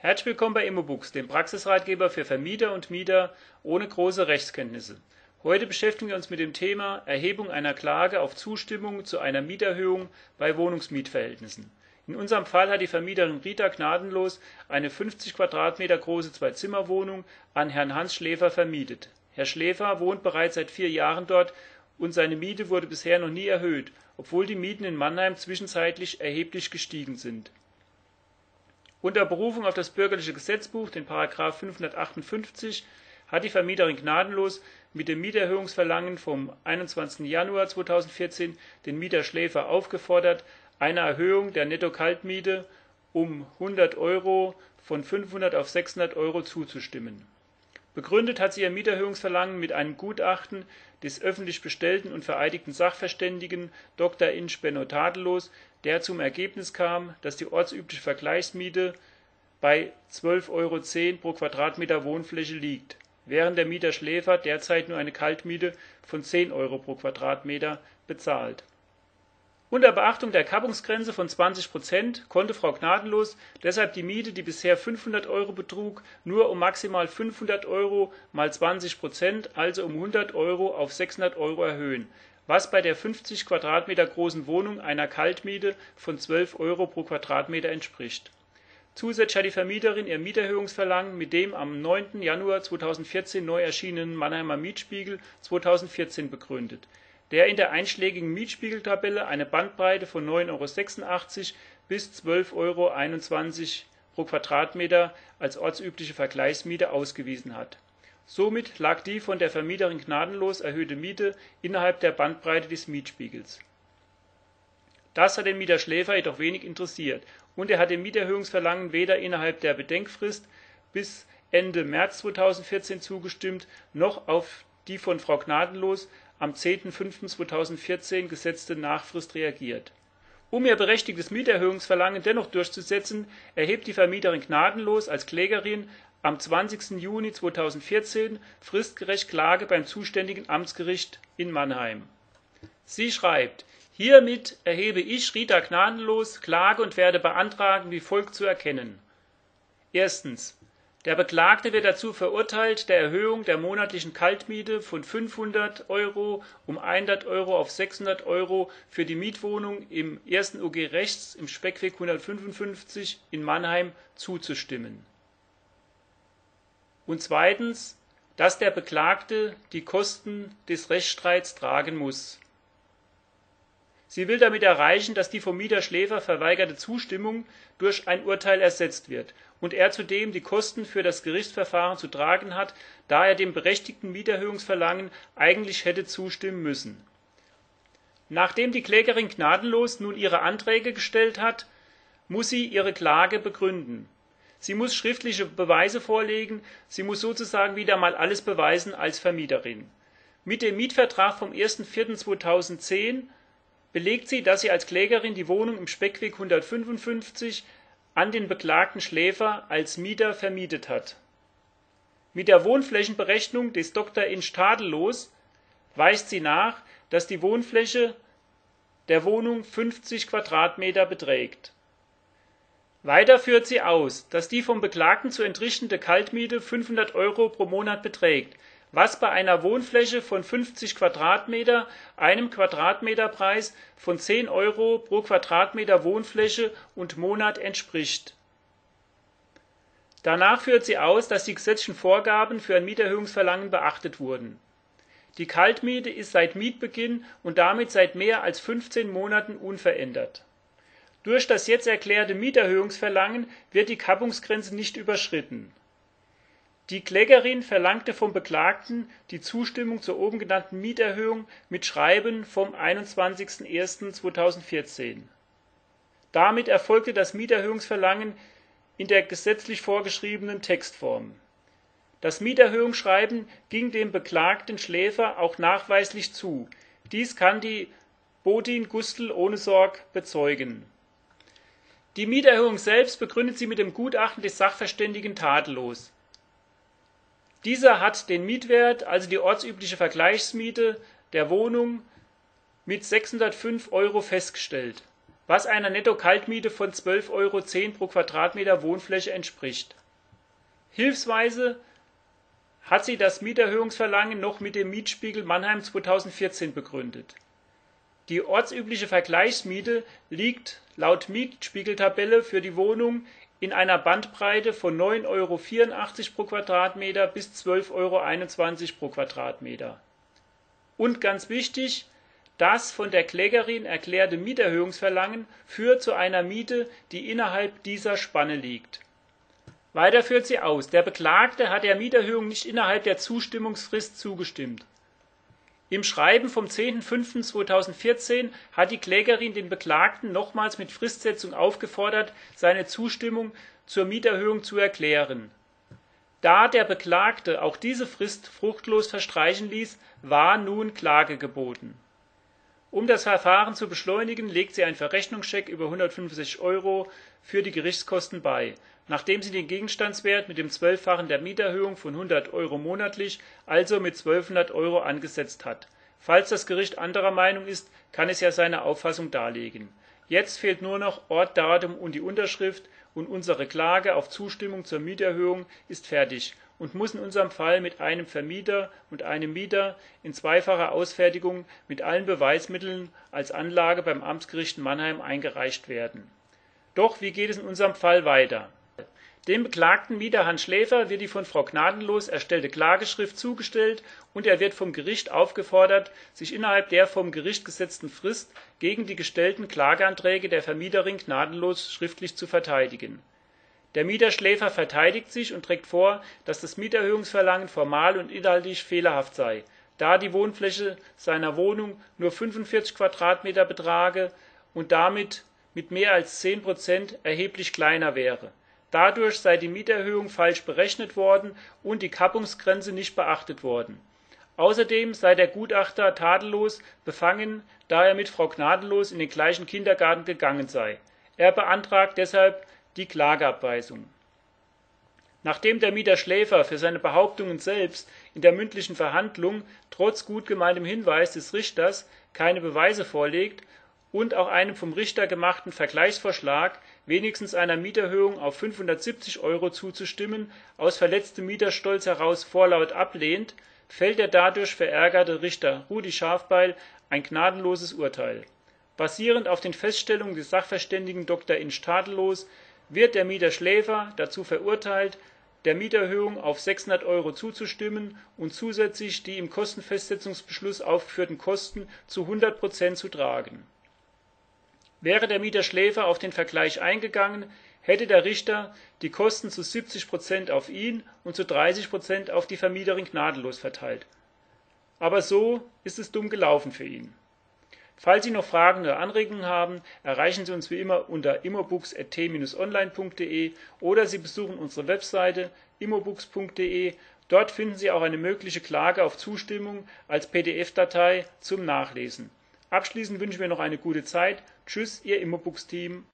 Herzlich willkommen bei Immobooks, dem Praxisratgeber für Vermieter und Mieter ohne große Rechtskenntnisse. Heute beschäftigen wir uns mit dem Thema Erhebung einer Klage auf Zustimmung zu einer Mieterhöhung bei Wohnungsmietverhältnissen. In unserem Fall hat die Vermieterin Rita gnadenlos eine 50 Quadratmeter große Zwei-Zimmer-Wohnung an Herrn Hans Schläfer vermietet. Herr Schläfer wohnt bereits seit vier Jahren dort und seine Miete wurde bisher noch nie erhöht, obwohl die Mieten in Mannheim zwischenzeitlich erheblich gestiegen sind unter Berufung auf das Bürgerliche Gesetzbuch, den § 558, hat die Vermieterin gnadenlos mit dem Mieterhöhungsverlangen vom 21. Januar 2014 den Mieter Schläfer aufgefordert, einer Erhöhung der Netto-Kaltmiete um 100 Euro von 500 auf 600 Euro zuzustimmen. Begründet hat sie ihr Mieterhöhungsverlangen mit einem Gutachten des öffentlich bestellten und vereidigten Sachverständigen Dr. Insch Benno tadellos der zum Ergebnis kam, dass die ortsübliche Vergleichsmiete bei 12,10 Euro pro Quadratmeter Wohnfläche liegt, während der Mieter Schläfer derzeit nur eine Kaltmiete von 10 Euro pro Quadratmeter bezahlt. Unter Beachtung der Kappungsgrenze von 20 Prozent konnte Frau Gnadenlos deshalb die Miete, die bisher 500 Euro betrug, nur um maximal 500 Euro mal 20 Prozent, also um 100 Euro auf 600 Euro erhöhen was bei der 50 Quadratmeter großen Wohnung einer Kaltmiete von 12 Euro pro Quadratmeter entspricht. Zusätzlich hat die Vermieterin ihr Mieterhöhungsverlangen mit dem am 9. Januar 2014 neu erschienenen Mannheimer Mietspiegel 2014 begründet, der in der einschlägigen Mietspiegeltabelle eine Bandbreite von 9,86 Euro bis 12,21 Euro pro Quadratmeter als ortsübliche Vergleichsmiete ausgewiesen hat Somit lag die von der Vermieterin gnadenlos erhöhte Miete innerhalb der Bandbreite des Mietspiegels. Das hat den Mieter Schläfer jedoch wenig interessiert und er hat dem Mieterhöhungsverlangen weder innerhalb der Bedenkfrist bis Ende März 2014 zugestimmt noch auf die von Frau Gnadenlos am 10.05.2014 gesetzte Nachfrist reagiert. Um ihr berechtigtes Mieterhöhungsverlangen dennoch durchzusetzen, erhebt die Vermieterin gnadenlos als Klägerin am 20. Juni 2014 fristgerecht Klage beim zuständigen Amtsgericht in Mannheim. Sie schreibt: Hiermit erhebe ich, Rita Gnadenlos, Klage und werde beantragen, wie folgt zu erkennen. Erstens. Der Beklagte wird dazu verurteilt, der Erhöhung der monatlichen Kaltmiete von 500 Euro um 100 Euro auf 600 Euro für die Mietwohnung im 1. OG rechts im Speckweg 155 in Mannheim zuzustimmen und zweitens, dass der Beklagte die Kosten des Rechtsstreits tragen muss. Sie will damit erreichen, dass die vom Mieter Schläfer verweigerte Zustimmung durch ein Urteil ersetzt wird und er zudem die Kosten für das Gerichtsverfahren zu tragen hat, da er dem berechtigten Mieterhöhungsverlangen eigentlich hätte zustimmen müssen. Nachdem die Klägerin gnadenlos nun ihre Anträge gestellt hat, muss sie ihre Klage begründen Sie muss schriftliche Beweise vorlegen, sie muss sozusagen wieder mal alles beweisen als Vermieterin. Mit dem Mietvertrag vom 01.04.2010 belegt sie, dass sie als Klägerin die Wohnung im Speckweg 155 an den beklagten Schläfer als Mieter vermietet hat. Mit der Wohnflächenberechnung des Dr. Inch tadellos weist sie nach, dass die Wohnfläche der Wohnung 50 Quadratmeter beträgt weiter führt sie aus, dass die vom Beklagten zu entrichtende Kaltmiete 500 Euro pro Monat beträgt, was bei einer Wohnfläche von 50 Quadratmeter einem Quadratmeterpreis von 10 Euro pro Quadratmeter Wohnfläche und Monat entspricht. Danach führt sie aus, dass die gesetzlichen Vorgaben für ein Mieterhöhungsverlangen beachtet wurden. Die Kaltmiete ist seit Mietbeginn und damit seit mehr als 15 Monaten unverändert durch das jetzt erklärte Mieterhöhungsverlangen wird die Kappungsgrenze nicht überschritten. Die Klägerin verlangte vom Beklagten die Zustimmung zur oben genannten Mieterhöhung mit Schreiben vom 21.01.2014. Damit erfolgte das Mieterhöhungsverlangen in der gesetzlich vorgeschriebenen Textform. Das Mieterhöhungsschreiben ging dem beklagten Schläfer auch nachweislich zu. Dies kann die Bodin Gustl ohne Sorg bezeugen die Mieterhöhung selbst begründet sie mit dem Gutachten des Sachverständigen tadellos. Dieser hat den Mietwert, also die ortsübliche Vergleichsmiete der Wohnung, mit 605 Euro festgestellt. was einer Netto-Kaltmiete von 12,10 Euro pro Quadratmeter Wohnfläche entspricht. Hilfsweise hat sie das Mieterhöhungsverlangen noch mit dem Mietspiegel Mannheim 2014 begründet. Die ortsübliche Vergleichsmiete liegt laut Mietspiegeltabelle für die Wohnung in einer Bandbreite von 9,84 Euro pro Quadratmeter bis 12,21 Euro pro Quadratmeter. Und ganz wichtig, das von der Klägerin erklärte Mieterhöhungsverlangen führt zu einer Miete, die innerhalb dieser Spanne liegt. Weiter führt sie aus, der Beklagte hat der Mieterhöhung nicht innerhalb der Zustimmungsfrist zugestimmt. Im Schreiben vom 10.05.2014 hat die Klägerin den Beklagten nochmals mit Fristsetzung aufgefordert, seine Zustimmung zur Mieterhöhung zu erklären. Da der Beklagte auch diese Frist fruchtlos verstreichen ließ, war nun Klage geboten um das Verfahren zu beschleunigen, legt sie einen Verrechnungscheck über 165 Euro für die Gerichtskosten bei, nachdem sie den Gegenstandswert mit dem Zwölffachen der Mieterhöhung von 100 Euro monatlich, also mit 1200 Euro angesetzt hat. Falls das Gericht anderer Meinung ist, kann es ja seine Auffassung darlegen. Jetzt fehlt nur noch Ort, Datum und die Unterschrift und unsere Klage auf Zustimmung zur Mieterhöhung ist fertig und muss in unserem Fall mit einem Vermieter und einem Mieter in zweifacher Ausfertigung mit allen Beweismitteln als Anlage beim Amtsgericht Mannheim eingereicht werden. Doch wie geht es in unserem Fall weiter? Dem beklagten Mieter Hans Schläfer wird die von Frau Gnadenlos erstellte Klageschrift zugestellt und er wird vom Gericht aufgefordert, sich innerhalb der vom Gericht gesetzten Frist gegen die gestellten Klageanträge der Vermieterin Gnadenlos schriftlich zu verteidigen der Mieterschläfer verteidigt sich und trägt vor, dass das Mieterhöhungsverlangen formal und inhaltlich fehlerhaft sei, da die Wohnfläche seiner Wohnung nur 45 Quadratmeter betrage und damit mit mehr als 10 Prozent erheblich kleiner wäre. Dadurch sei die Mieterhöhung falsch berechnet worden und die Kappungsgrenze nicht beachtet worden. Außerdem sei der Gutachter tadellos befangen, da er mit Frau Gnadenlos in den gleichen Kindergarten gegangen sei. Er beantragt deshalb die Klageabweisung. Nachdem der Mieter Schläfer für seine Behauptungen selbst in der mündlichen Verhandlung trotz gut gemeintem Hinweis des Richters keine Beweise vorlegt und auch einem vom Richter gemachten Vergleichsvorschlag, wenigstens einer Mieterhöhung auf 570 Euro zuzustimmen, aus verletztem Mieterstolz heraus vorlaut ablehnt, fällt der dadurch verärgerte Richter Rudi Schafbeil ein gnadenloses Urteil. Basierend auf den Feststellungen des Sachverständigen Dr. Insch Tadellos wird der Mieter Schläfer dazu verurteilt, der Mieterhöhung auf 600 Euro zuzustimmen und zusätzlich die im Kostenfestsetzungsbeschluss aufgeführten Kosten zu 100 Prozent zu tragen. Wäre der Mieter Schläfer auf den Vergleich eingegangen, hätte der Richter die Kosten zu 70 Prozent auf ihn und zu 30 Prozent auf die Vermieterin gnadenlos verteilt. Aber so ist es dumm gelaufen für ihn Falls Sie noch Fragen oder Anregungen haben, erreichen Sie uns wie immer unter immobooks.t-online.de oder Sie besuchen unsere Webseite immobooks.de. Dort finden Sie auch eine mögliche Klage auf Zustimmung als PDF-Datei zum Nachlesen. Abschließend wünschen wir noch eine gute Zeit. Tschüss, Ihr Immobooks-Team.